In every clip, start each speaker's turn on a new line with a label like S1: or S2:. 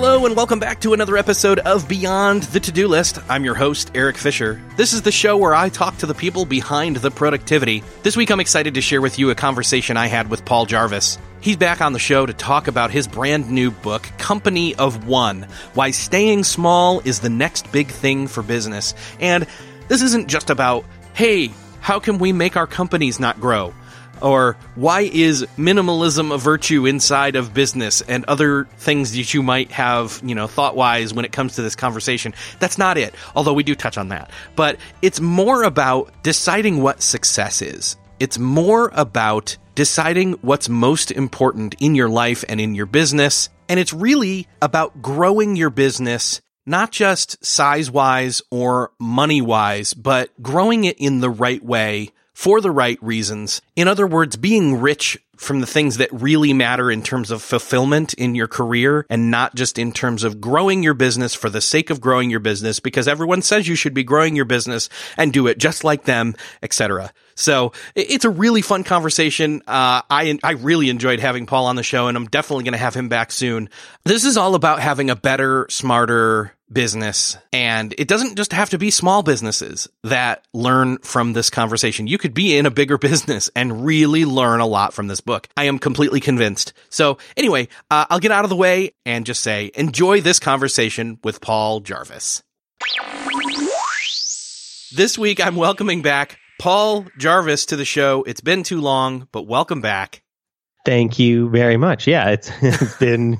S1: Hello and welcome back to another episode of Beyond the To Do List. I'm your host, Eric Fisher. This is the show where I talk to the people behind the productivity. This week I'm excited to share with you a conversation I had with Paul Jarvis. He's back on the show to talk about his brand new book, Company of One Why Staying Small is the Next Big Thing for Business. And this isn't just about, hey, how can we make our companies not grow? Or why is minimalism a virtue inside of business and other things that you might have, you know, thought wise when it comes to this conversation? That's not it, although we do touch on that. But it's more about deciding what success is. It's more about deciding what's most important in your life and in your business. And it's really about growing your business not just size wise or money wise, but growing it in the right way for the right reasons. In other words, being rich from the things that really matter in terms of fulfillment in your career and not just in terms of growing your business for the sake of growing your business because everyone says you should be growing your business and do it just like them, etc. So it's a really fun conversation. Uh, I I really enjoyed having Paul on the show, and I'm definitely going to have him back soon. This is all about having a better, smarter business, and it doesn't just have to be small businesses that learn from this conversation. You could be in a bigger business and really learn a lot from this book. I am completely convinced. So anyway, uh, I'll get out of the way and just say enjoy this conversation with Paul Jarvis. This week, I'm welcoming back Paul Jarvis to the show. It's been too long, but welcome back.
S2: Thank you very much. Yeah, it's, it's been.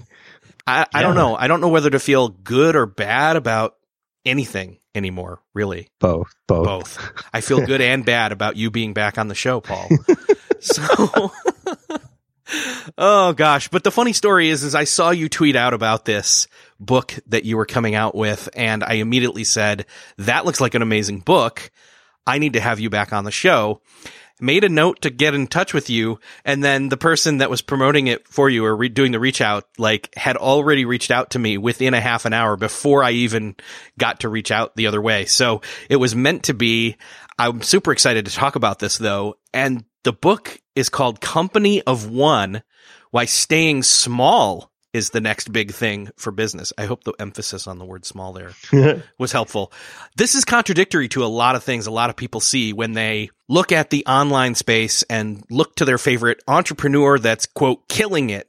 S1: I, I don't know. I don't know whether to feel good or bad about anything anymore, really.
S2: Both. Both.
S1: Both. I feel good and bad about you being back on the show, Paul. so. oh gosh. But the funny story is, is I saw you tweet out about this book that you were coming out with and I immediately said, that looks like an amazing book. I need to have you back on the show. Made a note to get in touch with you, and then the person that was promoting it for you or re- doing the reach out, like, had already reached out to me within a half an hour before I even got to reach out the other way. So it was meant to be. I'm super excited to talk about this though, and the book is called Company of One: Why Staying Small is the next big thing for business. I hope the emphasis on the word small there was helpful. This is contradictory to a lot of things a lot of people see when they look at the online space and look to their favorite entrepreneur that's quote killing it.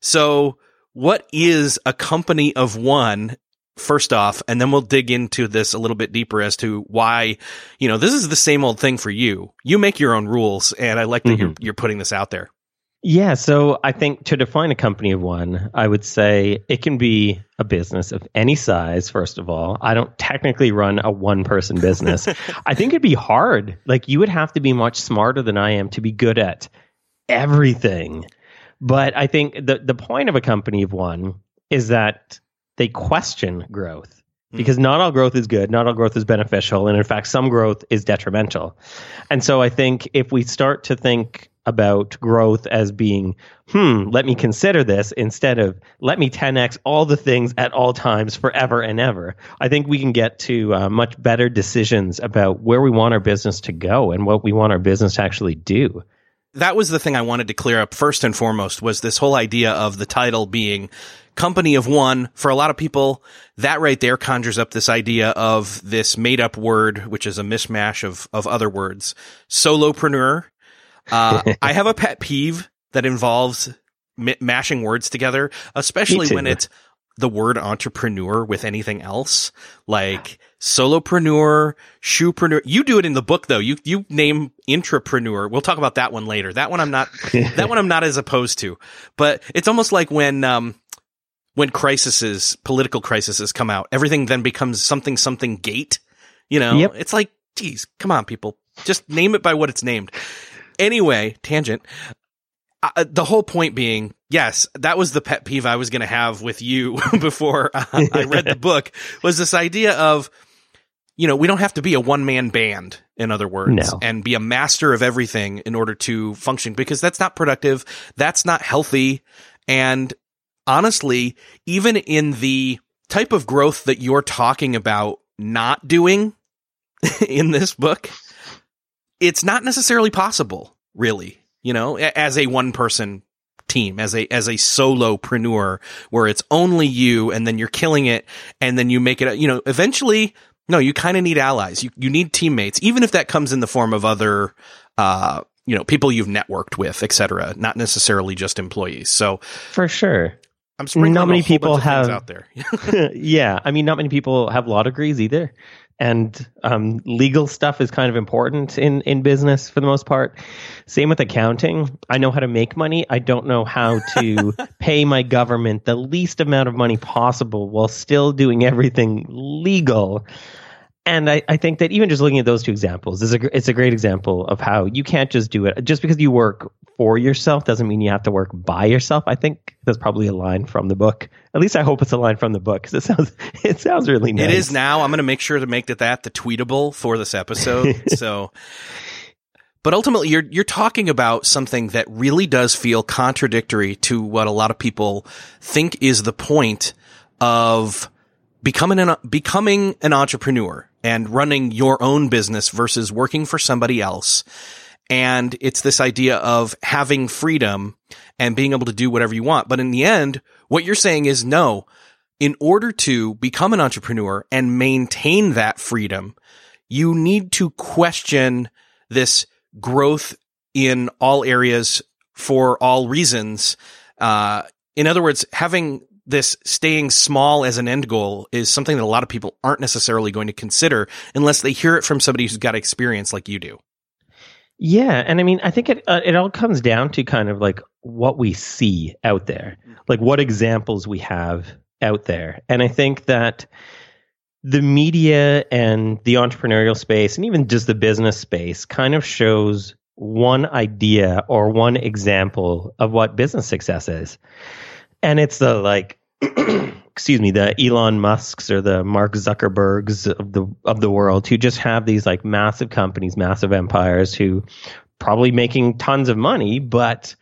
S1: So what is a company of one first off, and then we'll dig into this a little bit deeper as to why, you know, this is the same old thing for you. You make your own rules, and I like that mm-hmm. you're, you're putting this out there.
S2: Yeah, so I think to define a company of one, I would say it can be a business of any size, first of all. I don't technically run a one person business. I think it'd be hard. Like, you would have to be much smarter than I am to be good at everything. But I think the, the point of a company of one is that they question growth hmm. because not all growth is good, not all growth is beneficial, and in fact, some growth is detrimental. And so I think if we start to think about growth as being, hmm, let me consider this instead of let me 10x all the things at all times forever and ever. I think we can get to uh, much better decisions about where we want our business to go and what we want our business to actually do.
S1: That was the thing I wanted to clear up first and foremost was this whole idea of the title being company of one. For a lot of people, that right there conjures up this idea of this made up word, which is a mishmash of, of other words. Solopreneur uh, I have a pet peeve that involves m- mashing words together, especially when it's the word entrepreneur with anything else, like solopreneur, shoepreneur. You do it in the book though. You you name intrapreneur. We'll talk about that one later. That one I'm not that one I'm not as opposed to. But it's almost like when um when crises, political crises come out, everything then becomes something, something gate. You know,
S2: Yep.
S1: it's like, geez, come on, people. Just name it by what it's named. Anyway, tangent. Uh, the whole point being, yes, that was the pet peeve I was going to have with you before uh, I read the book was this idea of, you know, we don't have to be a one man band, in other words,
S2: No.
S1: and be a master of everything in order to function because that's not productive. That's not healthy. And honestly, even in the type of growth that you're talking about not doing in this book, it's not necessarily possible, really, you know, as a one person team, as a, as a solopreneur where it's only you and then you're killing it and then you make it, you know, eventually, no, you kind of need allies. You, you need teammates, even if that comes in the form of other, uh, you know, people you've networked with, et cetera, not necessarily just employees. So
S2: For sure.
S1: I'm sprinkling
S2: Not many
S1: a whole
S2: people
S1: bunch of
S2: have-
S1: out there.
S2: yeah, I mean, not many people have law degrees either, and um, legal stuff is kind of important in in business for the most part. Same with accounting. I know how to make money. I don't know how to pay my government the least amount of money possible while still doing everything legal. And I, I think that even just looking at those two examples is a it's a great example of how you can't just do it just because you work for yourself doesn't mean you have to work by yourself. I think that's probably a line from the book. At least I hope it's a line from the book because it sounds it sounds really nice.
S1: It is now. I'm going to make sure to make that that the tweetable for this episode. so, but ultimately, you're you're talking about something that really does feel contradictory to what a lot of people think is the point of becoming an becoming an entrepreneur and running your own business versus working for somebody else. And it's this idea of having freedom and being able to do whatever you want. But in the end, what you're saying is no, in order to become an entrepreneur and maintain that freedom, you need to question this growth in all areas for all reasons. Uh, in other words, having this staying small as an end goal is something that a lot of people aren't necessarily going to consider unless they hear it from somebody who's got experience like you do.
S2: Yeah, and I mean, I think it uh, it all comes down to kind of like what we see out there, like what examples we have out there, and I think that the media and the entrepreneurial space, and even just the business space, kind of shows one idea or one example of what business success is, and it's the like. excuse me, the Elon Musks or the Mark Zuckerbergs of the of the world who just have these like massive companies, massive empires who probably making tons of money, but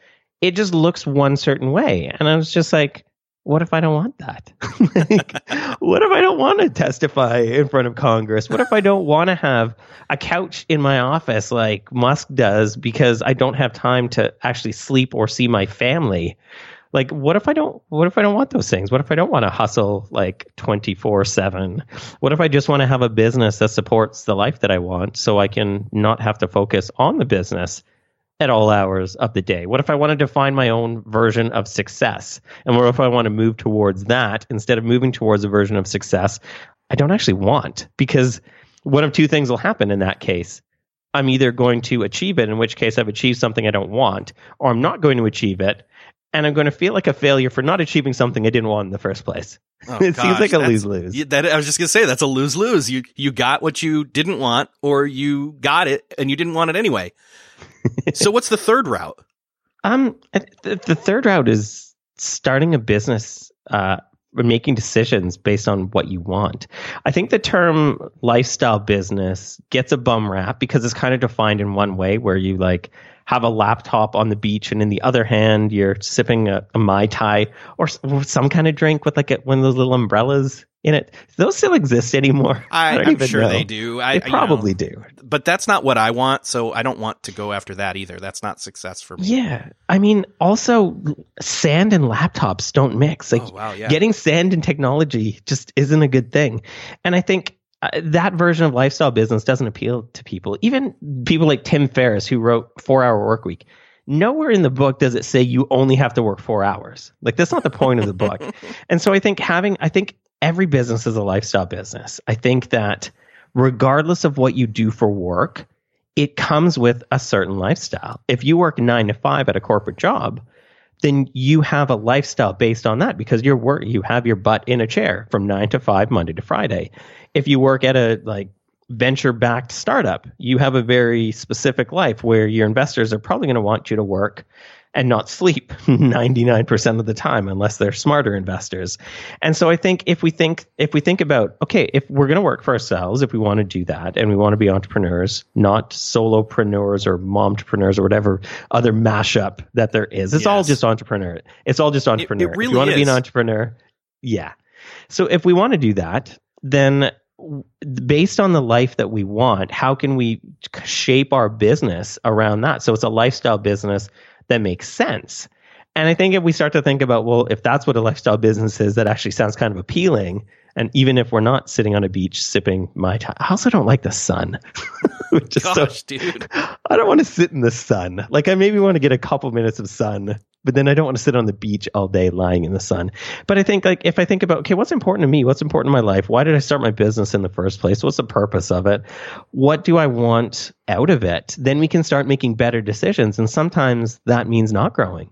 S2: it just looks one certain way. And I was just like, what if I don't want that? like, what if I don't want to testify in front of Congress? What if I don't want to have a couch in my office like Musk does because I don't have time to actually sleep or see my family? like what if i don't what if i don't want those things what if i don't want to hustle like 24 7 what if i just want to have a business that supports the life that i want so i can not have to focus on the business at all hours of the day what if i want to define my own version of success and what if i want to move towards that instead of moving towards a version of success i don't actually want because one of two things will happen in that case i'm either going to achieve it in which case i've achieved something i don't want or i'm not going to achieve it and I'm going to feel like a failure for not achieving something I didn't want in the first place.
S1: Oh,
S2: it seems like a lose lose.
S1: That I was just gonna say that's a lose lose. You you got what you didn't want, or you got it and you didn't want it anyway. So what's the third route?
S2: Um, the, the third route is starting a business, uh, making decisions based on what you want. I think the term lifestyle business gets a bum rap because it's kind of defined in one way, where you like have a laptop on the beach, and in the other hand, you're sipping a, a mai tai or, or some kind of drink with like a, one of those little umbrellas in it. Those still exist anymore?
S1: I, I'm sure
S2: know.
S1: they do. I
S2: They
S1: you know,
S2: probably do.
S1: but that's not what I want. So I don't want to go after that either. That's not success for me.
S2: Yeah. I mean, also, sand and laptops don't mix. Like,
S1: oh wow, yeah.
S2: getting sand and technology just isn't a good thing. And I think uh, that version of lifestyle business doesn't appeal to people. Even people like Tim Ferriss, who wrote Four Hour Work Week. Nowhere in the book does it say you only have to work four hours. Like that's not the point of the book. And so I think having, I think every business is a lifestyle business. I think that regardless of what you do for work, it comes with a certain lifestyle. If you work nine to five at a corporate job, then you have a lifestyle based on that because you're work you have your butt in a chair from 9 to 5 Monday to Friday. If you work at a like venture backed startup, you have a very specific life where your investors are probably going to want you to work and not sleep 99% of the time unless they're smarter investors. And so I think if we think if we think about okay, if we're going to work for ourselves, if we want to do that and we want to be entrepreneurs, not solopreneurs or momtrepreneurs or whatever other mashup that there is. It's yes. all just entrepreneur. It's all just entrepreneur.
S1: It, it really
S2: if you want
S1: is.
S2: to be an entrepreneur, yeah. So if we want to do that, then based on the life that we want, how can we shape our business around that? So it's a lifestyle business that makes sense. And I think if we start to think about, well, if that's what a lifestyle business is, that actually sounds kind of appealing. And even if we're not sitting on a beach sipping mai tai, I also don't like the sun.
S1: Just Gosh, so, dude.
S2: I don't want to sit in the sun. Like I maybe want to get a couple minutes of sun, but then I don't want to sit on the beach all day lying in the sun. But I think like if I think about okay, what's important to me? What's important in my life? Why did I start my business in the first place? What's the purpose of it? What do I want out of it? Then we can start making better decisions. And sometimes that means not growing.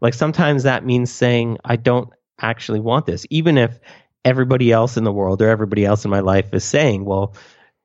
S2: Like sometimes that means saying, I don't actually want this, even if everybody else in the world or everybody else in my life is saying, well,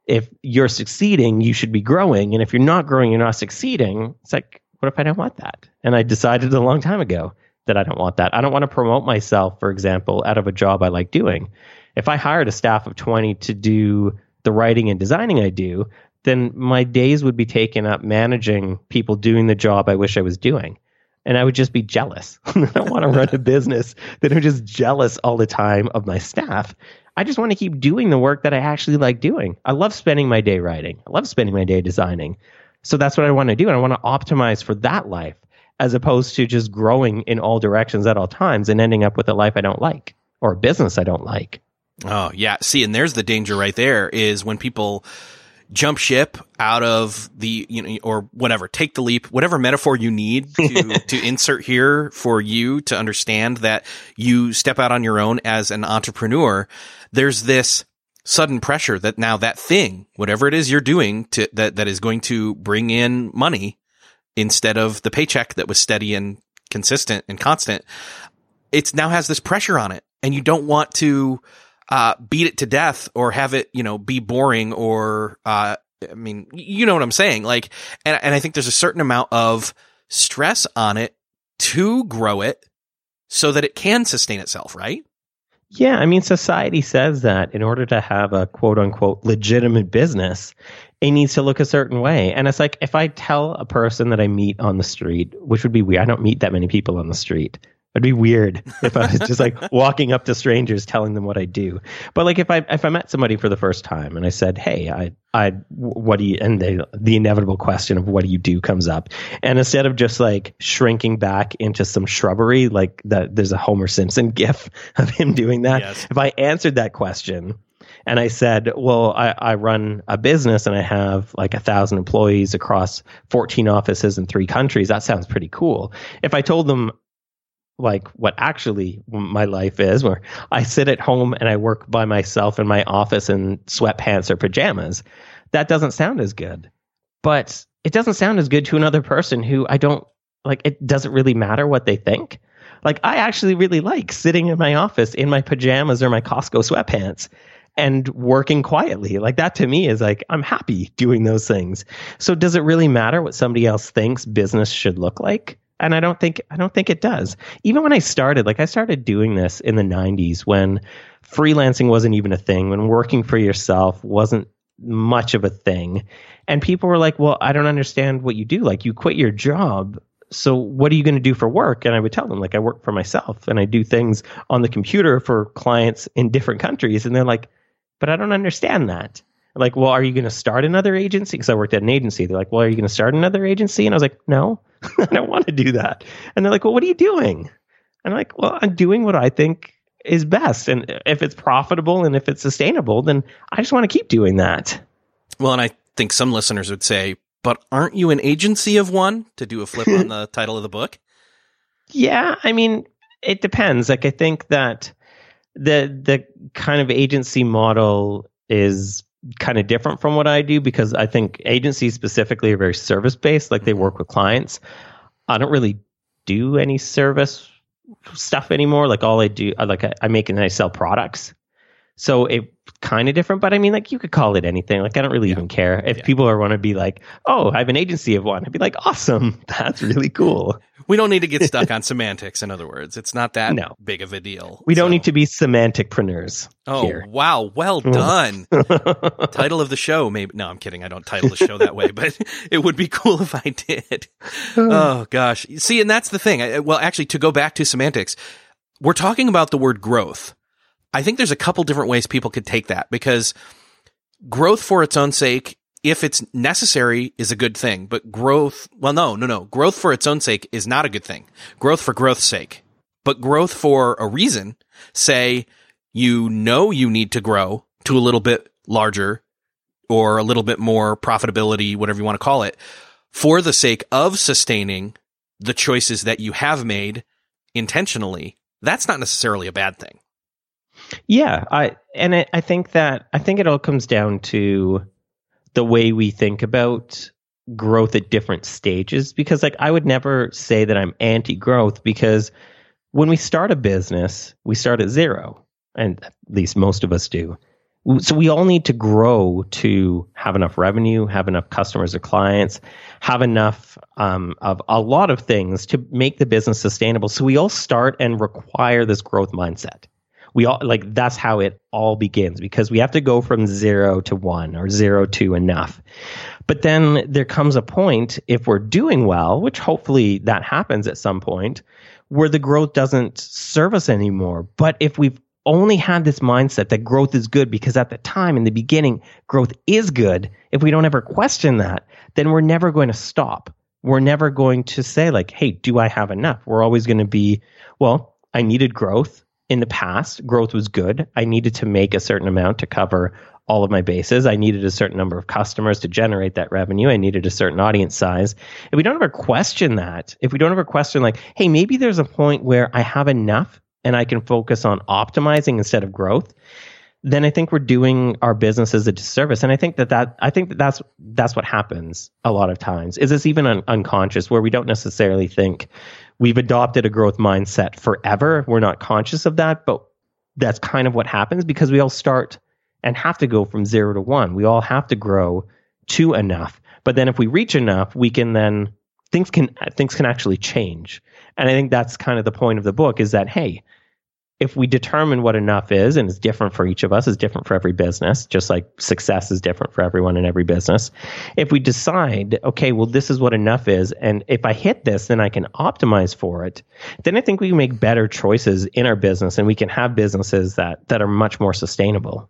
S2: if you're succeeding, you should be growing. And if you're not growing, you're not succeeding. It's like, what if I don't want that? And I decided a long time ago that I don't want that. I don't want to promote myself, for example, out of a job I like doing. If I hired a staff of 20 to do the writing and designing I do, then my days would be taken up managing people doing the job I wish I was doing. And I would just be jealous. I don't want to run a business that I'm just jealous all the time of my staff. I just want to keep doing the work that I actually like doing. I love spending my day writing. I love spending my day designing. So that's what I want to do. And I want to optimize for that life as opposed to just growing in all directions at all times and ending up with a life I don't like or a business I don't like.
S1: Oh, yeah. See, and there's the danger right there is when people jump ship out of the, you know, or whatever, take the leap, whatever metaphor you need to, to insert here for you to understand that you step out on your own as an entrepreneur. There's this sudden pressure that now that thing, whatever it is you're doing to, that, that is going to bring in money instead of the paycheck that was steady and consistent and constant, it now has this pressure on it and you don't want to, uh, beat it to death or have it, you know, be boring or, uh, I mean, you know what I'm saying? Like, and, and I think there's a certain amount of stress on it to grow it so that it can sustain itself, right?
S2: Yeah, I mean, society says that in order to have a quote unquote legitimate business, it needs to look a certain way. And it's like if I tell a person that I meet on the street, which would be weird, I don't meet that many people on the street. It'd be weird if I was just like walking up to strangers telling them what I do. But like if I if I met somebody for the first time and I said, "Hey, I I what do you?" and they, the inevitable question of what do you do comes up, and instead of just like shrinking back into some shrubbery, like that, there's a Homer Simpson gif of him doing that. Yes. If I answered that question and I said, "Well, I, I run a business and I have like a thousand employees across 14 offices in three countries. That sounds pretty cool." If I told them like what actually my life is where I sit at home and I work by myself in my office in sweatpants or pajamas. That doesn't sound as good. But it doesn't sound as good to another person who I don't like it doesn't really matter what they think. Like I actually really like sitting in my office in my pajamas or my Costco sweatpants and working quietly. Like that to me is like I'm happy doing those things. So does it really matter what somebody else thinks business should look like? And I don't think I don't think it does. Even when I started, like I started doing this in the 90s when freelancing wasn't even a thing, when working for yourself wasn't much of a thing. And people were like, "Well, I don't understand what you do. Like you quit your job, so what are you going to do for work?" And I would tell them like I work for myself and I do things on the computer for clients in different countries and they're like, "But I don't understand that." Like, well, are you going to start another agency? Because I worked at an agency. They're like, well, are you going to start another agency? And I was like, no. I don't want to do that. And they're like, well, what are you doing? And I'm like, well, I'm doing what I think is best. And if it's profitable and if it's sustainable, then I just want to keep doing that.
S1: Well, and I think some listeners would say, but aren't you an agency of one to do a flip on the title of the book?
S2: Yeah. I mean, it depends. Like, I think that the, the kind of agency model is kind of different from what I do because I think agencies specifically are very service based, like they mm-hmm. work with clients. I don't really do any service stuff anymore. Like all I do, I like I, I make and I sell products. So it kind of different, but I mean, like you could call it anything. Like I don't really
S1: Yeah.
S2: even care if
S1: Yeah.
S2: people are want to be like, "Oh, I have an agency of one." I'd be like, "Awesome, that's really cool."
S1: We don't need to get stuck on semantics. In other words, it's not that
S2: No.
S1: big of a deal.
S2: We don't need to be semantic semanticpreneurs
S1: Oh
S2: here.
S1: wow! Well done. title of the show, maybe. No, I'm kidding. I don't title the show that way, but it would be cool if I did. Oh gosh. See, and that's the thing. I, well, actually, to go back to semantics, we're talking about the word growth. I think there's a couple different ways people could take that because growth for its own sake, if it's necessary, is a good thing. But growth, well, no, no, no. Growth for its own sake is not a good thing. Growth for growth's sake. But growth for a reason, say you know you need to grow to a little bit larger or a little bit more profitability, whatever you want to call it, for the sake of sustaining the choices that you have made intentionally. That's not necessarily a bad thing.
S2: Yeah, I and it, I think that I think it all comes down to the way we think about growth at different stages because like I would never say that I'm anti-growth because when we start a business, we start at zero and at least most of us do. So we all need to grow to have enough revenue, have enough customers or clients, have enough um, of a lot of things to make the business sustainable. So we all start and require this growth mindset we all like that's how it all begins because we have to go from zero to one or zero to enough. But then there comes a point if we're doing well, which hopefully that happens at some point, where the growth doesn't serve us anymore. But if we've only had this mindset that growth is good because at the time in the beginning growth is good, if we don't ever question that, then we're never going to stop. We're never going to say like, "Hey, do I have enough?" We're always going to be, "Well, I needed growth in the past, growth was good. I needed to make a certain amount to cover all of my bases. I needed a certain number of customers to generate that revenue. I needed a certain audience size. If we don't ever question that, if we don't ever question, like, hey, maybe there's a point where I have enough and I can focus on optimizing instead of growth, then I think we're doing our businesses a disservice. And I think that that I think that that's that's what happens a lot of times. Is this even un- unconscious where we don't necessarily think we've adopted a growth mindset forever. We're not conscious of that, but that's kind of what happens because we all start and have to go from zero to one. We all have to grow to enough. But then if we reach enough, we can then things can things can actually change. And I think that's kind of the point of the book is that hey, if we determine what enough is and it's different for each of us, it's different for every business, just like success is different for everyone in every business. If we decide, okay, well, this is what enough is, and if I hit this, then I can optimize for it, then I think we can make better choices in our business and we can have businesses that, that are much more sustainable.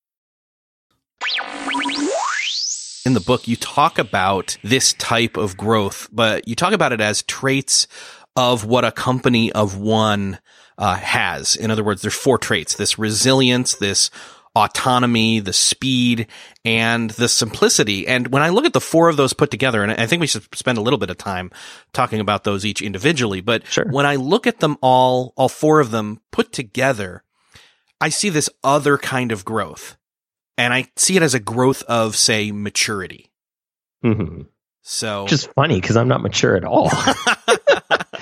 S1: In the book, you talk about this type of growth, but you talk about it as traits of what a company of one uh, has. In other words, there's four traits: this resilience, this autonomy, the speed, and the simplicity. And when I look at the four of those put together, and I think we should spend a little bit of time talking about those each individually, but
S2: Sure.
S1: when I look at them all, all four of them put together, I see this other kind of growth. And I see it as a growth of, say, maturity.
S2: hmm
S1: So,
S2: is funny because I'm not mature at all.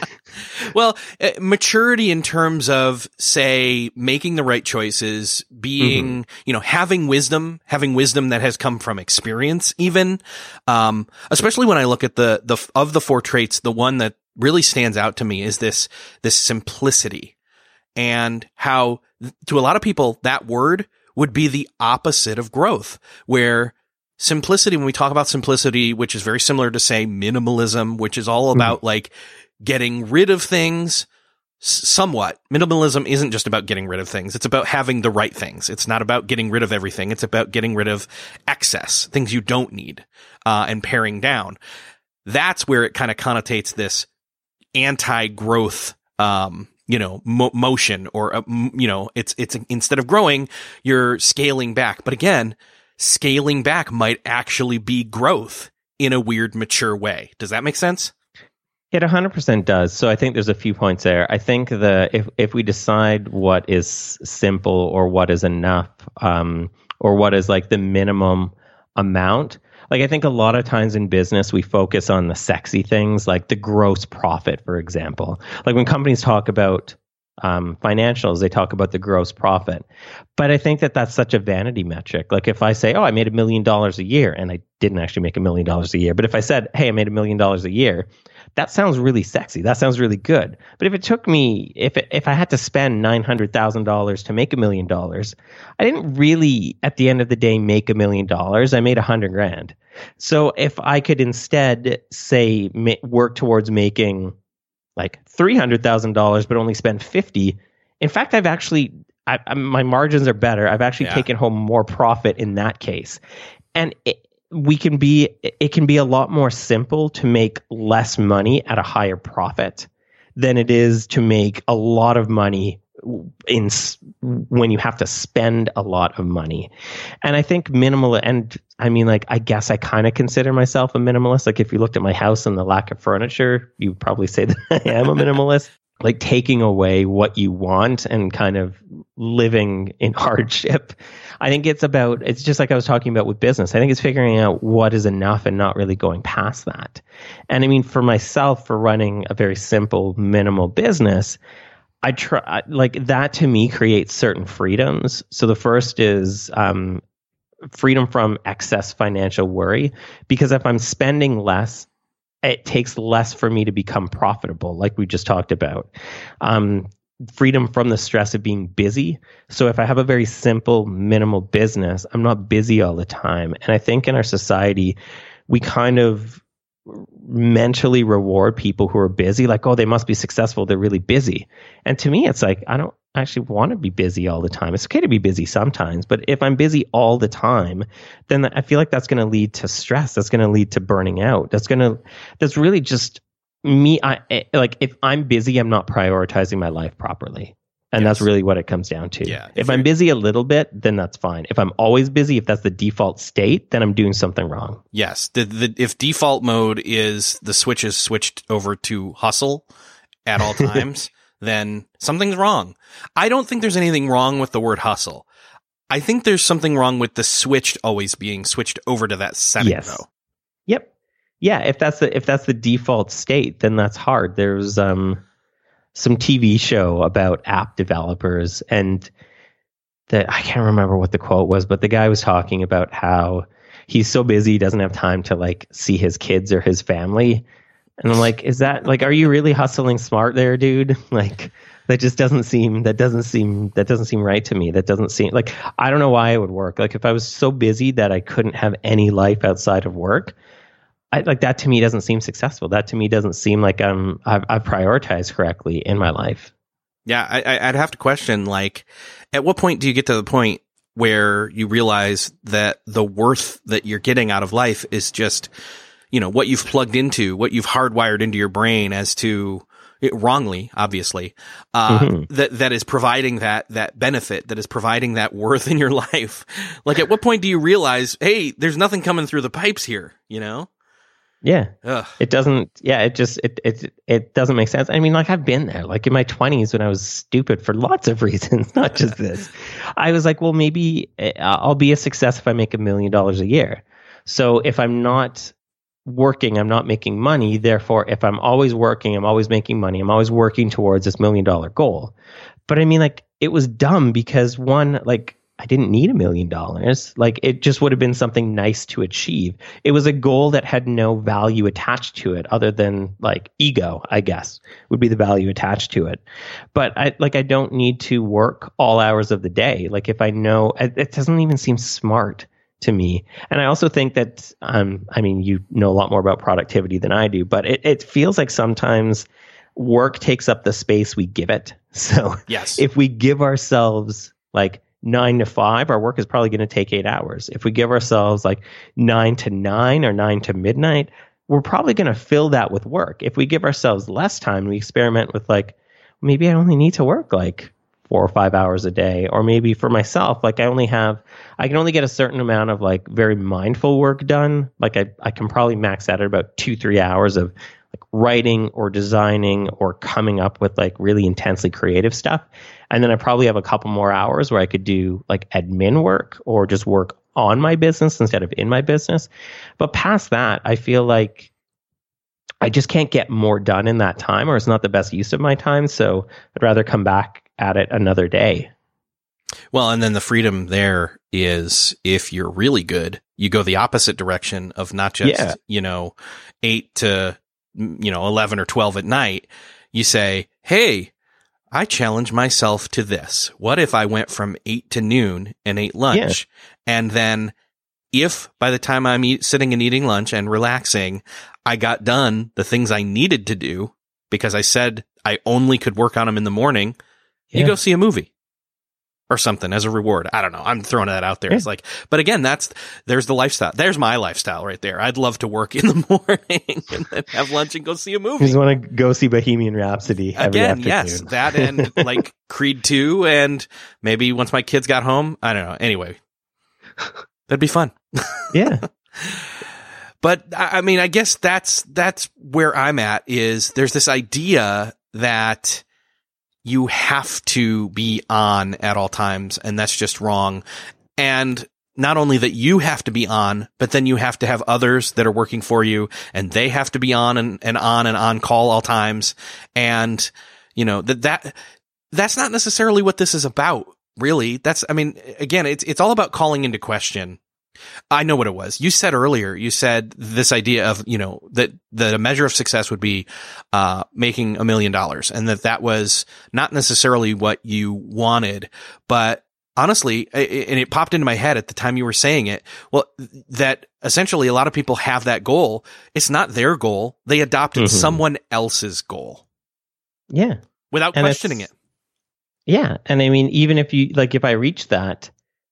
S1: well, uh, maturity in terms of, say, making the right choices, being, you know, having wisdom, having wisdom that has come from experience, even, um, especially when I look at the, the, of the four traits, the one that really stands out to me is this, this simplicity and how to a lot of people, that word would be the opposite of growth, where simplicity, when we talk about simplicity, which is very similar to say minimalism, which is all about like getting rid of things somewhat. Minimalism isn't just about getting rid of things. It's about having the right things. It's not about getting rid of everything. It's about getting rid of excess, things you don't need, uh, and paring down. That's where it kind of connotates this anti-growth, um, you know, mo- motion or, uh, m- you know, it's, it's instead of growing, you're scaling back. But again, scaling back might actually be growth in a weird, mature way. Does that make sense?
S2: It 100% does. So I think there's a few points there. I think the if if we decide what is simple or what is enough, um, or what is like the minimum amount, like I think a lot of times in business we focus on the sexy things, like the gross profit, for example. Like when companies talk about um, financials, they talk about the gross profit. But I think that that's such a vanity metric. Like if I say, oh, I made a million dollars a year, and I didn't actually make a million dollars a year, but if I said, hey, I made a million dollars a year, that sounds really sexy. That sounds really good. But if it took me, if it, if I had to spend nine hundred thousand dollars to make a million dollars, I didn't really, at the end of the day, make a million dollars. I made a hundred grand. So if I could instead say ma- work towards making like three hundred thousand dollars, but only spend fifty. In fact, I've actually I, I, my margins are better. I've actually
S1: Yeah.
S2: taken home more profit in that case, and it, we can be it can be a lot more simple to make less money at a higher profit than it is to make a lot of money in when you have to spend a lot of money. And I think minimal and I mean like I guess I kind of consider myself a minimalist. Like if you looked at my house and the lack of furniture, you would probably say that I am a minimalist. Like taking away what you want and kind of living in hardship. I think it's about it's just like I was talking about with business. I think it's figuring out what is enough and not really going past that. And I mean for myself for running a very simple minimal business, I try like that to me creates certain freedoms. So the first is um, freedom from excess financial worry because if I'm spending less, it takes less for me to become profitable, like we just talked about. Um, freedom from the stress of being busy. So if I have a very simple, minimal business, I'm not busy all the time. And I think in our society, we kind of mentally reward people who are busy like oh they must be successful they're really busy and to me it's like i don't actually want to be busy all the time it's okay to be busy sometimes but if i'm busy all the time then i feel like that's going to lead to stress that's going to lead to burning out that's going to that's really just me i eh, like if i'm busy i'm not prioritizing my life properly And
S1: Yes.
S2: that's really what it comes down to.
S1: Yeah.
S2: If I'm busy a little bit, then that's fine. If I'm always busy, if that's the default state, then I'm doing something wrong.
S1: Yes. The, the, if default mode is the switch is switched over to hustle at all times, then something's wrong. I don't think there's anything wrong with the word hustle. I think there's something wrong with the switched always being switched over to that setting
S2: Yes.
S1: though.
S2: Yep. Yeah, if that's the if that's the default state, then that's hard. There's um some TV show about app developers and that I can't remember what the quote was, but the guy was talking about how he's so busy he doesn't have time to like see his kids or his family. And I'm like, is that like are you really hustling smart there, dude? Like that just doesn't seem that doesn't seem that doesn't seem right to me. That doesn't seem like I don't know why it would work. Like if I was so busy that I couldn't have any life outside of work, I, like that to me doesn't seem successful. That to me doesn't seem like I'm I've, I've prioritized correctly in my life.
S1: Yeah, I, I'd have to question like, at what point do you get to the point where you realize that the worth that you're getting out of life is just, you know, what you've plugged into, what you've hardwired into your brain as to it, wrongly, obviously, uh,
S2: Mhm.
S1: that that is providing that that benefit, that is providing that worth in your life. Like, at what point do you realize, hey, there's nothing coming through the pipes here? You know?
S2: Yeah,
S1: Ugh.
S2: it doesn't. Yeah, it just it it it doesn't make sense. I mean, like I've been there. Like in my twenties when I was stupid for lots of reasons, not just this. I was like, well, maybe eh, I'll be a success if I make a million dollars a year. So if I'm not working, I'm not making money. Therefore, if I'm always working, I'm always making money. I'm always working towards this million dollar goal. But I mean, like it was dumb because one, like I didn't need a million dollars. Like it just would have been something nice to achieve. It was a goal that had no value attached to it other than like ego, I guess, would be the value attached to it. But I like I don't need to work all hours of the day. Like if I know it, doesn't even seem smart to me. And I also think that um I mean you know a lot more about productivity than I do, but it, it feels like sometimes work takes up the space we give it. So
S1: Yes.
S2: if we give ourselves like nine to five, our work is probably going to take eight hours. If we give ourselves like nine to nine or nine to midnight, we're probably going to fill that with work. If we give ourselves less time, we experiment with like, maybe I only need to work like four or five hours a day. Or maybe for myself, like I only have, I can only get a certain amount of like very mindful work done. Like I, I can probably max out at about two, three hours of like writing or designing or coming up with like really intensely creative stuff. And then I probably have a couple more hours where I could do like admin work or just work on my business instead of in my business. But past that, I feel like I just can't get more done in that time or it's not the best use of my time. So I'd rather come back at it another day.
S1: Well, and then the freedom there is if you're really good, you go the opposite direction of not just,
S2: Yeah.
S1: you know, eight to, mm, you know, 11 or 12 at night. You say, Hey, I challenge myself to this. What if I went from eight to noon and ate lunch? And then if by the time I'm eat, sitting and eating lunch and relaxing, I got done the things I needed to do because I said I only could work on them in the morning, you go see a movie or something as a reward. I don't know. I'm throwing that out there.
S2: Yeah.
S1: It's like, but again, that's, there's the lifestyle. There's my lifestyle right there. I'd love to work in the morning and then have lunch and go see a
S2: You
S1: movie.
S2: just want to go see Bohemian Rhapsody
S1: Again, yes, that and like Creed 2 and maybe once my kids got home, I don't know. Anyway, that'd be fun.
S2: yeah.
S1: But I mean, I guess that's that's where I'm at. Is there's this idea that you have to be on at all times, and that's just wrong. And not only that you have to be on, but then you have to have others that are working for you, and they have to be on and, and on and on call all times. And you know that that that's not necessarily what this is about. Really, that's I mean, again, it's it's all about calling into question I know what it was. You said earlier, you said this idea of, you know, that that a measure of success would be, uh, making a million dollars and that that was not necessarily what you wanted, but honestly, i- i- and it popped into my head at the time you were saying it. Well, that essentially a lot of people have that goal. It's not their goal. They adopted
S2: Mhm.
S1: someone else's goal
S2: Yeah.
S1: without
S2: And
S1: questioning it.
S2: Yeah. And I mean, even if you, like, if I reach that,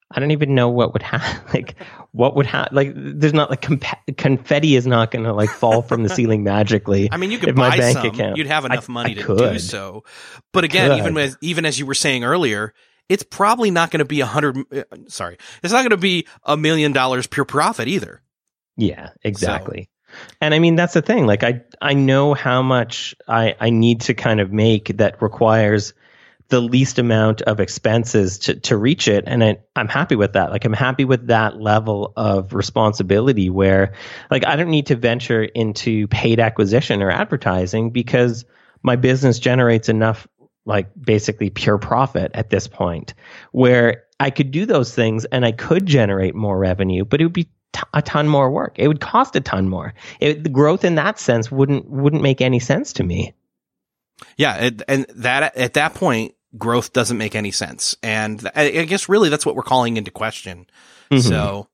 S2: I don't even know what would happen. Like, what would happen? Like, there's not like comp- confetti is not going to like fall from the ceiling magically.
S1: I mean, you could
S2: if
S1: buy
S2: my bank
S1: some.
S2: account.
S1: You'd have enough
S2: I-
S1: money
S2: I
S1: to
S2: could.
S1: do so. But again, even as even as you were saying earlier, it's probably not going to be a hundred. uh, Sorry, it's not going to be a million dollars pure profit either.
S2: Yeah, exactly. And I mean that's the thing. Like I I know how much I I need to kind of make that requires the least amount of expenses to to reach it and I, I'm happy with that. Like I'm happy with that level of responsibility where like I don't need to venture into paid acquisition or advertising because my business generates enough like basically pure profit at this point where I could do those things and I could generate more revenue, but it would be a ton more work. It would cost a ton more. It, the growth in that sense wouldn't wouldn't make any sense to me.
S1: Yeah, and that at that point, growth doesn't make any sense, and I, I guess really that's what we're calling into question.
S2: Mhm.
S1: So,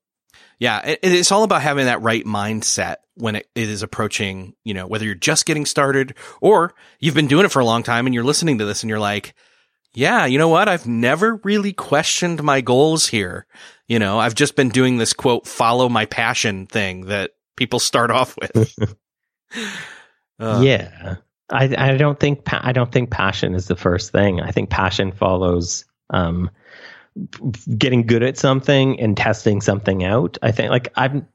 S1: yeah, it, it's all about having that right mindset when it, it is approaching. You know, whether you're just getting started or you've been doing it for a long time, and you're listening to this, and you're like, "Yeah, you know what? I've never really questioned my goals here. You know, I've just been doing this quote follow my passion thing that people start off with." Uh,
S2: yeah, I I don't think I don't think passion is the first thing. I think passion follows um, getting good at something and testing something out. I think like I'm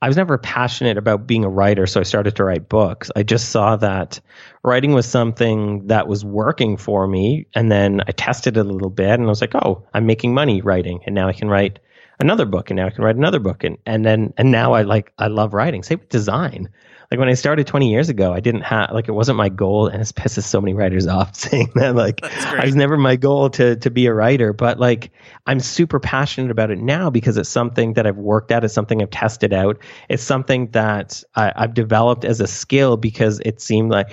S2: I was never passionate about being a writer, so I started to write books. I just saw that writing was something that was working for me, and then I tested it a little bit, and I was like, "Oh, I'm making money writing, and now I can write another book, and now I can write another book, and and then and now I like I love writing. Same with design. Like when I started 20 years ago, I didn't have like it wasn't my goal, and it pisses so many writers off saying that. Like it was never my goal to to be a writer, but like I'm super passionate about it now because it's something that I've worked at. It's something I've tested out. It's something that I, I've developed as a skill because it seemed like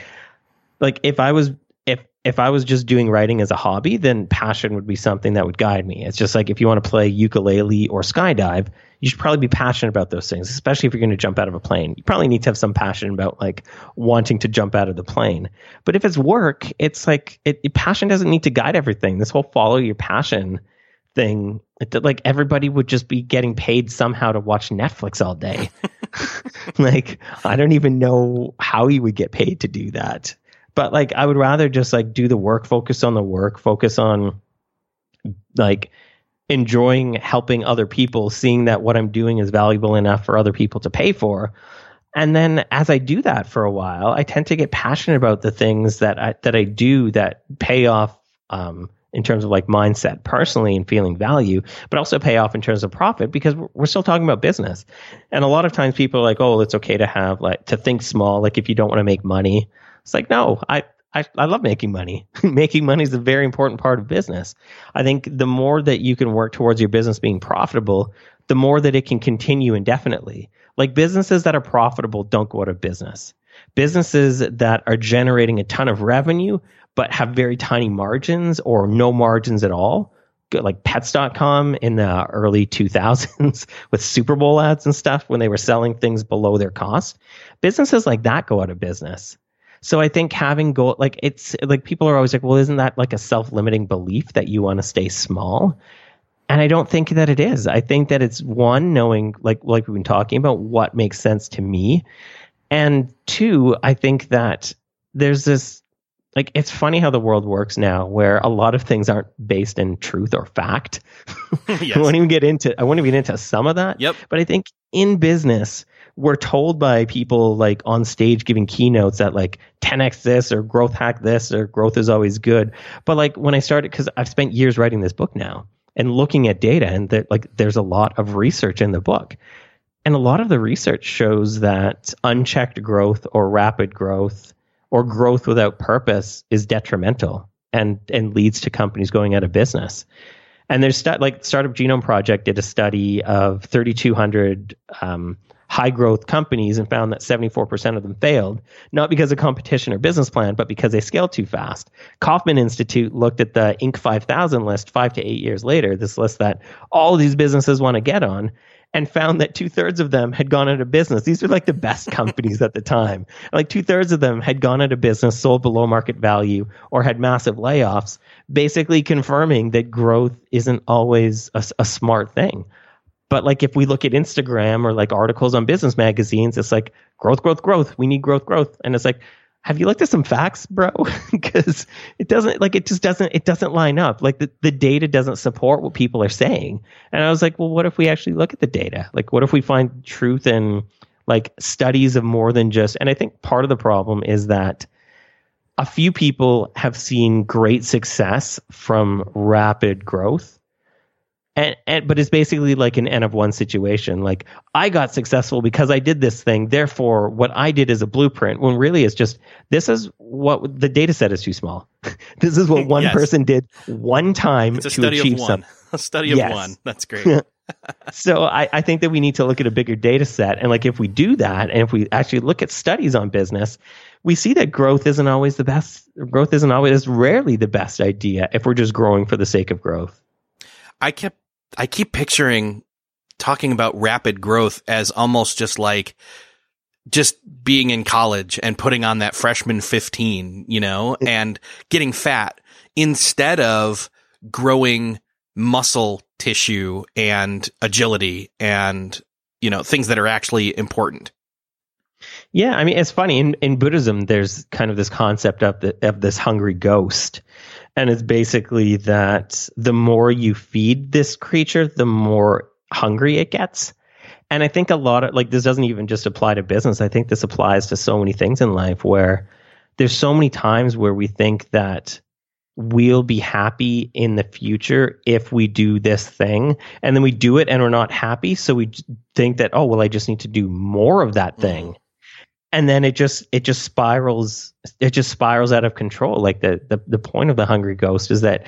S2: like if I was if if I was just doing writing as a hobby, then passion would be something that would guide me. It's just like if you want to play ukulele or skydive, you should probably be passionate about those things, especially if you're going to jump out of a plane. You probably need to have some passion about like wanting to jump out of the plane. But if it's work, it's like it, it- passion doesn't need to guide everything. This whole follow your passion thing, it, like everybody would just be getting paid somehow to watch Netflix all day. like I don't even know how you would get paid to do that. But like I would rather just like do the work, focus on the work, focus on like enjoying helping other people, seeing that what I'm doing is valuable enough for other people to pay for. And then as I do that for a while, I tend to get passionate about the things that I that I do that pay off um, in terms of like mindset personally and feeling value, but also pay off in terms of profit because we're- we're still talking about business. And a lot of times people are like, oh, it's okay to have like to think small, like if you don't want to make money. It's like, no, I I, I love making money. making money is a very important part of business. I think the more that you can work towards your business being profitable, the more that it can continue indefinitely. Like businesses that are profitable don't go out of business. Businesses that are generating a ton of revenue but have very tiny margins or no margins at all, like pets.com in the early 2000s with Super Bowl ads and stuff when they were selling things below their cost. Businesses like that go out of business. So I think having goal, like it's like people are always like, well, isn't that like a self limiting belief that you want to stay small? And I don't think that it is. I think that it's one, knowing like like we've been talking about what makes sense to me. And two, I think that there's this like it's funny how the world works now where a lot of things aren't based in truth or fact.
S1: Yes.
S2: I won't even get into I won't even get into some of that.
S1: Yep.
S2: But I think in business, we're told by people like on stage giving keynotes that like 10x this or growth hack this or growth is always good. But like when I started, because I've spent years writing this book now and looking at data, and that like there's a lot of research in the book. And a lot of the research shows that unchecked growth or rapid growth or growth without purpose is detrimental and and leads to companies going out of business. And there's stu- like Startup Genome Project did a study of 3,200 um, high growth companies and found that 74% of them failed, not because of competition or business plan, but because they scaled too fast. Kauffman Institute looked at the Inc. 5000 list five to eight years later, this list that all these businesses want to get on, and found that two thirds of them had gone out of business. These are like the best companies at the time. Like two thirds of them had gone out of business, sold below market value, or had massive layoffs, basically confirming that growth isn't always a, a smart thing. But like if we look at Instagram or like articles on business magazines, it's like growth, growth, growth. We need growth, growth. And it's like, have you looked at some facts, bro? Because it doesn't like it just doesn't it doesn't line up. Like the, the data doesn't support what people are saying. And I was like, well, what if we actually look at the data? Like what if we find truth in like studies of more than just and I think part of the problem is that a few people have seen great success from rapid growth and, and but it's basically like an n of one situation. Like i got successful because i did this thing. Therefore what i did is a blueprint when really it's just this is what the data set is too small. This is what one yes. person did one time
S1: it's a
S2: to
S1: study
S2: achieve
S1: of one.
S2: something
S1: a study of yes. one. That's great.
S2: So I, I think that we need to look at a bigger data set. And like if we do that and if we actually look at studies on business we see that growth isn't always the best growth isn't always rarely the best idea if we're just growing for the sake of growth.
S1: I kept I keep picturing talking about rapid growth as almost just like just being in college and putting on that freshman 15, you know, mm. and getting fat instead of growing muscle tissue and agility and, you know, things that are actually important.
S2: Yeah, I mean, it's funny in, in Buddhism. There's kind of this concept of the, of this hungry ghost, and it's basically that the more you feed this creature, the more hungry it gets. And I think a lot of like this doesn't even just apply to business. I think this applies to so many things in life where there's so many times where we think that we'll be happy in the future if we do this thing and then we do it and we're not happy so we think that oh well I just need to do more of that thing. Mm and then it just it just spirals it just spirals out of control. Like the, the the point of the hungry ghost is that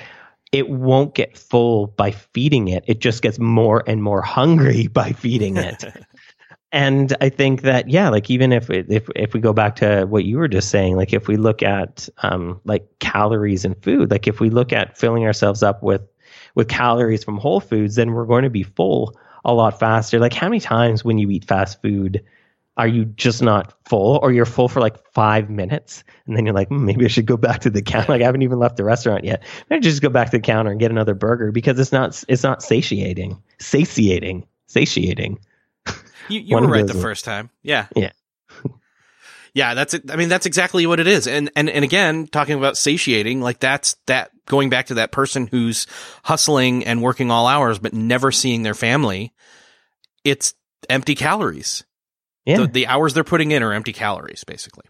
S2: it won't get full by feeding it. It just gets more and more hungry by feeding it. And i think that yeah like even if if if we go back to what you were just saying like if we look at um like calories in food like if we look at filling ourselves up with with calories from whole foods then we're going to be full a lot faster. Like how many times when you eat fast food are you just not full or you're full for like five minutes and then you're like mm, maybe i should go back to the counter like i haven't even left the restaurant yet. Maybe just go back to the counter and get another burger because it's not it's not satiating satiating satiating.
S1: You, you were right the first time. Yeah.
S2: Yeah.
S1: Yeah that's it. I mean that's exactly what it is. And and and again talking about satiating like that's that going back to that person who's hustling and working all hours but never seeing their family it's empty calories yeah. The, the, hours they're putting in are empty calories, basically.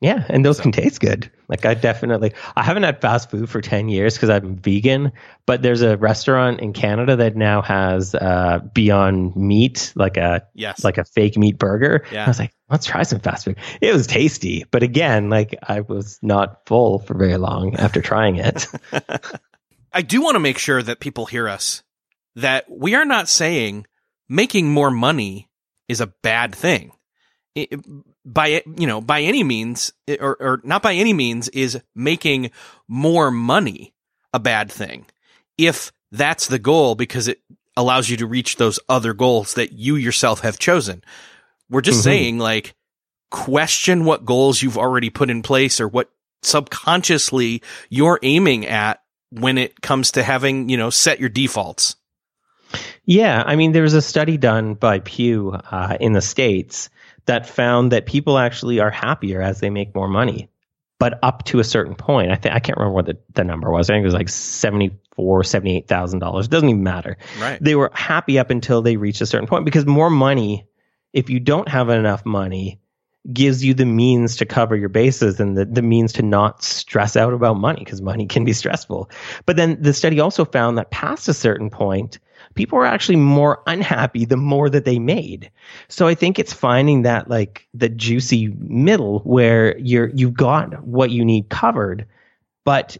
S2: Yeah, and those so. can taste good. Like I definitely, I haven't had fast food for ten years because I'm vegan. But there's a restaurant in Canada that now has uh, Beyond Meat, like a
S1: yes.
S2: like a fake meat burger.
S1: Yeah.
S2: I was like, let's try some fast food. It was tasty, but again, like I was not full for very long after trying it.
S1: I do want to make sure that people hear us that we are not saying making more money is a bad thing. It, by you know by any means or, or not by any means is making more money a bad thing if that's the goal because it allows you to reach those other goals that you yourself have chosen we're just mm-hmm. saying like question what goals you've already put in place or what subconsciously you're aiming at when it comes to having you know set your defaults
S2: yeah, I mean, there was a study done by Pew uh, in the states that found that people actually are happier as they make more money, but up to a certain point. I think I can't remember what the, the number was. I think it was like seventy four, seventy eight thousand dollars. It doesn't even matter.
S1: Right.
S2: They were happy up until they reached a certain point because more money. If you don't have enough money, gives you the means to cover your bases and the, the means to not stress out about money because money can be stressful. But then the study also found that past a certain point, people were actually more unhappy the more that they made. So I think it's finding that like the juicy middle where you're you've got what you need covered, but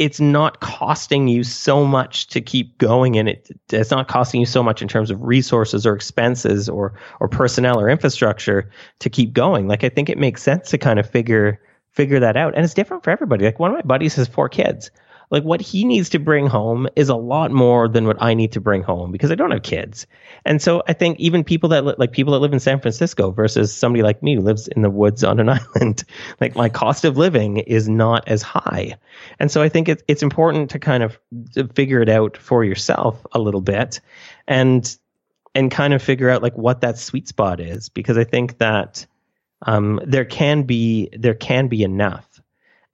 S2: it's not costing you so much to keep going and it it's not costing you so much in terms of resources or expenses or or personnel or infrastructure to keep going. Like i think it makes sense to kind of figure figure that out. And it's different for everybody. Like one of my buddies has four kids like what he needs to bring home is a lot more than what I need to bring home because I don't have kids. And so I think even people that li- like people that live in San Francisco versus somebody like me who lives in the woods on an island, like my cost of living is not as high. And so I think it's it's important to kind of figure it out for yourself a little bit and and kind of figure out like what that sweet spot is because I think that um, there can be there can be enough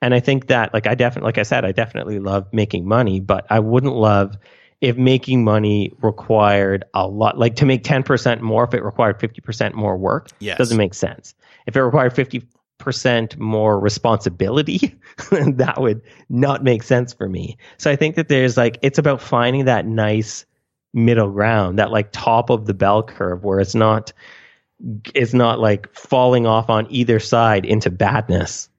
S2: and I think that, like, I definitely, like I said, I definitely love making money, but I wouldn't love if making money required a lot, like to make 10% more if it required 50% more work.
S1: Yes.
S2: Doesn't make sense. If it required 50% more responsibility, that would not make sense for me. So I think that there's like, it's about finding that nice middle ground, that like top of the bell curve where it's not, it's not like falling off on either side into badness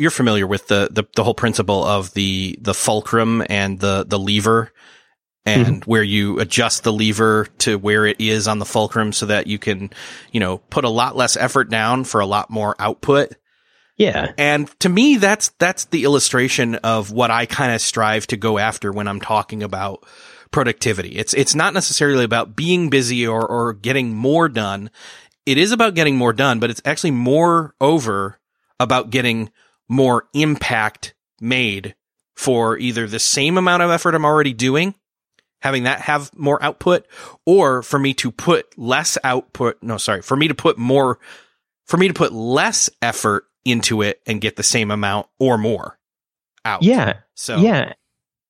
S1: you're familiar with the, the, the whole principle of the the fulcrum and the the lever and mm-hmm. where you adjust the lever to where it is on the fulcrum so that you can, you know, put a lot less effort down for a lot more output.
S2: Yeah.
S1: And to me that's that's the illustration of what I kind of strive to go after when I'm talking about productivity. It's it's not necessarily about being busy or or getting more done. It is about getting more done, but it's actually more over about getting more impact made for either the same amount of effort I'm already doing, having that have more output, or for me to put less output. No, sorry, for me to put more, for me to put less effort into it and get the same amount or more out.
S2: Yeah. So, yeah.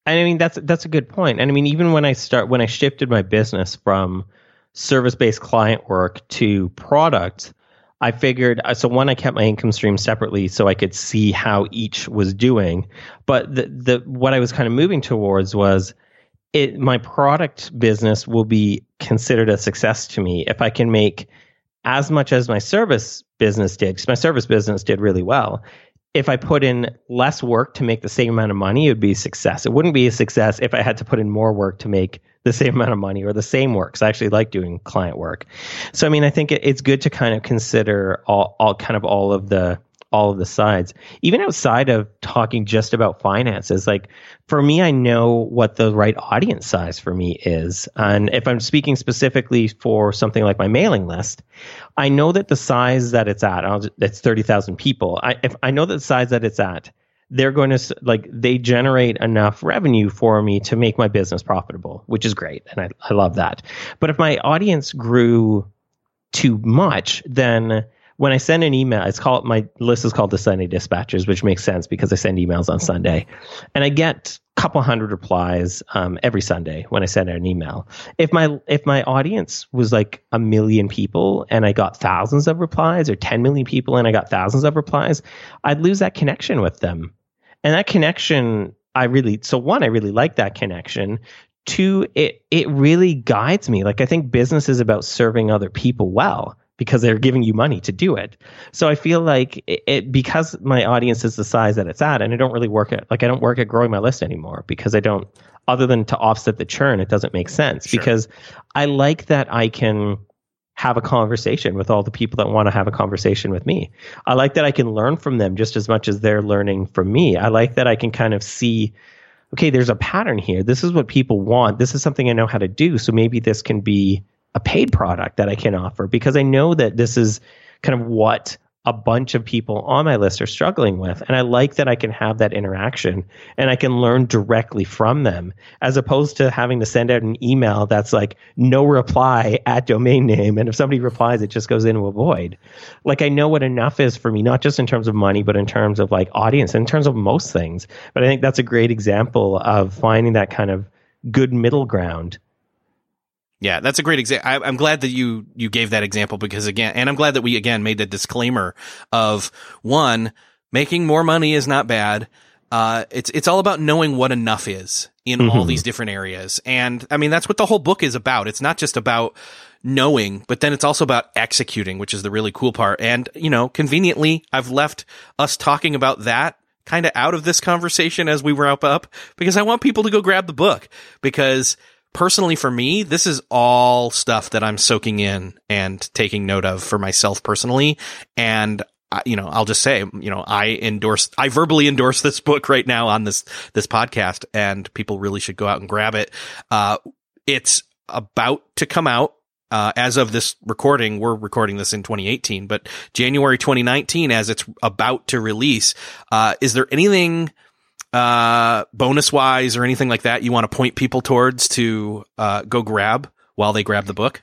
S2: I mean, that's, that's a good point. And I mean, even when I start, when I shifted my business from service based client work to product, I figured uh, so one I kept my income stream separately so I could see how each was doing. But the the what I was kind of moving towards was it my product business will be considered a success to me if I can make as much as my service business did because my service business did really well. If I put in less work to make the same amount of money, it would be a success. It wouldn't be a success if I had to put in more work to make the same amount of money or the same work. Cause I actually like doing client work. So, I mean, I think it, it's good to kind of consider all, all kind of all of the, all of the sides, even outside of talking just about finances. Like for me, I know what the right audience size for me is. And if I'm speaking specifically for something like my mailing list, I know that the size that it's at, just, it's 30,000 people. I, if I know the size that it's at they're going to like they generate enough revenue for me to make my business profitable, which is great, and I, I love that. But if my audience grew too much, then when I send an email, it's called my list is called the Sunday Dispatches, which makes sense because I send emails on Sunday, and I get a couple hundred replies um, every Sunday when I send out an email. If my if my audience was like a million people and I got thousands of replies, or ten million people and I got thousands of replies, I'd lose that connection with them and that connection, I really, so one, I really like that connection. Two, it, it really guides me. Like, I think business is about serving other people well because they're giving you money to do it. So I feel like it, it, because my audience is the size that it's at, and I don't really work at like I don't work at growing my list anymore because I don't other than to offset the churn, it doesn't make sense sure. because I like that I can have a conversation with all the people that want to have a conversation with me. I like that I can learn from them just as much as they're learning from me. I like that I can kind of see, okay, there's a pattern here. This is what people want. This is something I know how to do. So maybe this can be a paid product that I can offer because I know that this is kind of what a bunch of people on my list are struggling with. And I like that I can have that interaction and I can learn directly from them as opposed to having to send out an email that's like no reply at domain name. And if somebody replies, it just goes into a void. Like I know what enough is for me, not just in terms of money, but in terms of like audience, in terms of most things. But I think that's a great example of finding that kind of good middle ground
S1: yeah, that's a great example. I'm glad that you you gave that example because again, and I'm glad that we again made the disclaimer of one making more money is not bad. Uh, it's it's all about knowing what enough is in mm-hmm. all these different areas, and I mean that's what the whole book is about. It's not just about knowing, but then it's also about executing, which is the really cool part. And you know, conveniently, I've left us talking about that kind of out of this conversation as we wrap up because I want people to go grab the book because personally for me, this is all stuff that I'm soaking in and taking note of for myself personally. And you know, I'll just say, you know, I endorse, I verbally endorse this book right now on this, this podcast and people really should go out and grab it. Uh, it's about to come out. Uh, as of this recording, we're recording this in 2018, but January 2019, as it's about to release, uh, is there anything, uh, bonus wise or anything like that you want to point people towards to, uh, go grab while they grab the book?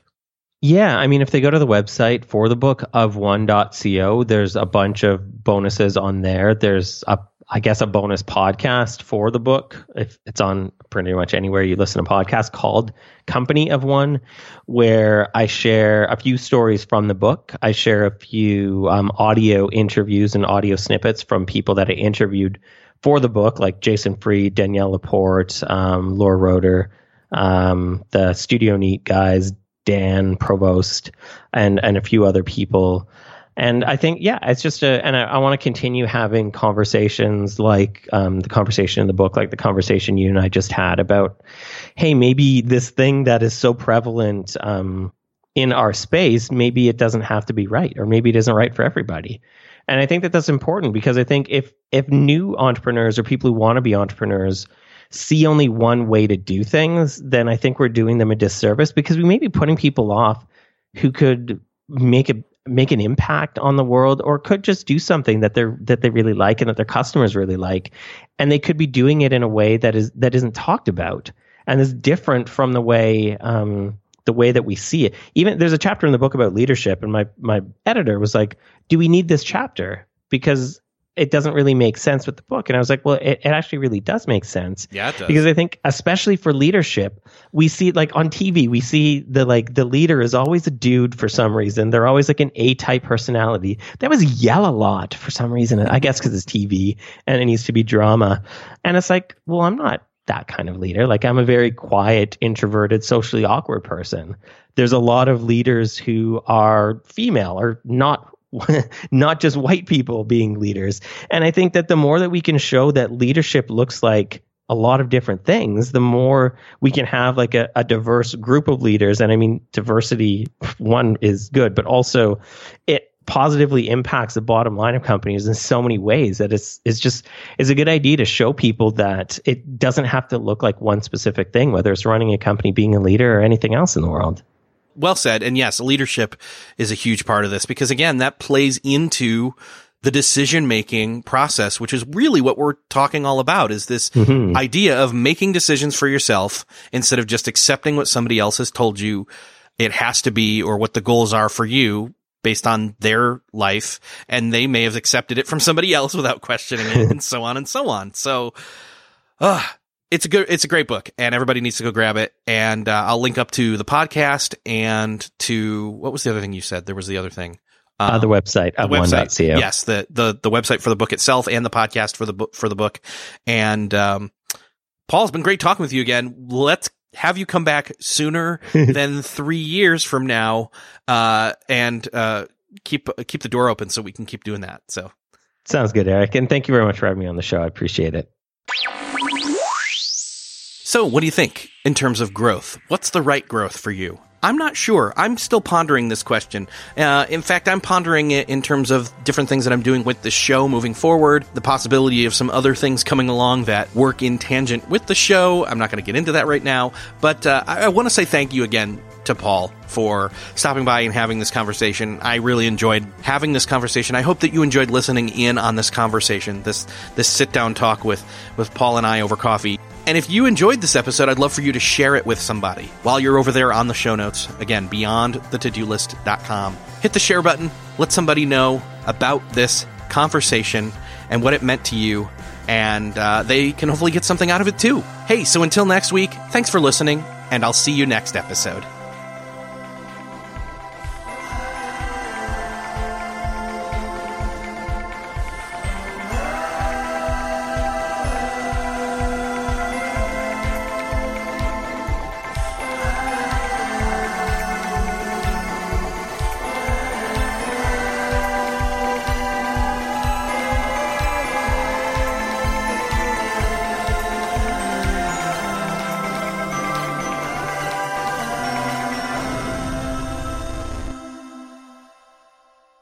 S2: Yeah, I mean, if they go to the website for the book of one.co, there's a bunch of bonuses on there. There's a, I guess, a bonus podcast for the book. If it's on pretty much anywhere you listen to podcasts called Company of One, where I share a few stories from the book. I share a few um, audio interviews and audio snippets from people that I interviewed for the book, like Jason Fried, Danielle Laporte, um, Laura Roeder, um, the Studio Neat guys, Dan Provost, and and a few other people. And I think, yeah, it's just a, and I, I want to continue having conversations like um, the conversation in the book, like the conversation you and I just had about, hey, maybe this thing that is so prevalent um, in our space, maybe it doesn't have to be right, or maybe it isn't right for everybody. And I think that that's important because I think if if new entrepreneurs or people who want to be entrepreneurs see only one way to do things, then I think we're doing them a disservice because we may be putting people off who could make a make an impact on the world or could just do something that they're that they really like and that their customers really like. And they could be doing it in a way that is that isn't talked about and is different from the way um, the way that we see it. Even there's a chapter in the book about leadership and my my editor was like do we need this chapter because it doesn't really make sense with the book. And I was like, well, it, it actually really does make sense.
S1: Yeah, it does.
S2: Because I think, especially for leadership, we see like on TV, we see the like the leader is always a dude for some reason. They're always like an A type personality. They always yell a lot for some reason. I guess because it's TV and it needs to be drama. And it's like, well, I'm not that kind of leader. Like I'm a very quiet, introverted, socially awkward person. There's a lot of leaders who are female or not not just white people being leaders. And I think that the more that we can show that leadership looks like a lot of different things, the more we can have like a, a diverse group of leaders. And I mean, diversity, one is good, but also it positively impacts the bottom line of companies in so many ways that it's it's just it's a good idea to show people that it doesn't have to look like one specific thing, whether it's running a company, being a leader, or anything else in the world
S1: well said. And yes, leadership is a huge part of this because again, that plays into the decision making process, which is really what we're talking all about is this mm-hmm. idea of making decisions for yourself instead of just accepting what somebody else has told you it has to be or what the goals are for you based on their life. And they may have accepted it from somebody else without questioning it and so on and so on. So, uh, it's a good, it's a great book, and everybody needs to go grab it. And uh, I'll link up to the podcast and to what was the other thing you said? There was the other thing.
S2: Um, uh, the website, the website.
S1: Yes, the the the website for the book itself and the podcast for the book for the book. And um, Paul's been great talking with you again. Let's have you come back sooner than three years from now, uh, and uh, keep keep the door open so we can keep doing that. So
S2: sounds good, Erik, and thank you very much for having me on the show. I appreciate it.
S1: So, what do you think in terms of growth? What's the right growth for you? I'm not sure. I'm still pondering this question. Uh, in fact, I'm pondering it in terms of different things that I'm doing with the show moving forward, the possibility of some other things coming along that work in tangent with the show. I'm not going to get into that right now, but uh, I, I want to say thank you again to Paul for stopping by and having this conversation. I really enjoyed having this conversation. I hope that you enjoyed listening in on this conversation, this this sit down talk with with Paul and I over coffee. And if you enjoyed this episode, I'd love for you to share it with somebody while you're over there on the show notes. Again, beyondthetodolist.com. Hit the share button. Let somebody know about this conversation and what it meant to you. And uh, they can hopefully get something out of it too. Hey, so until next week, thanks for listening, and I'll see you next episode.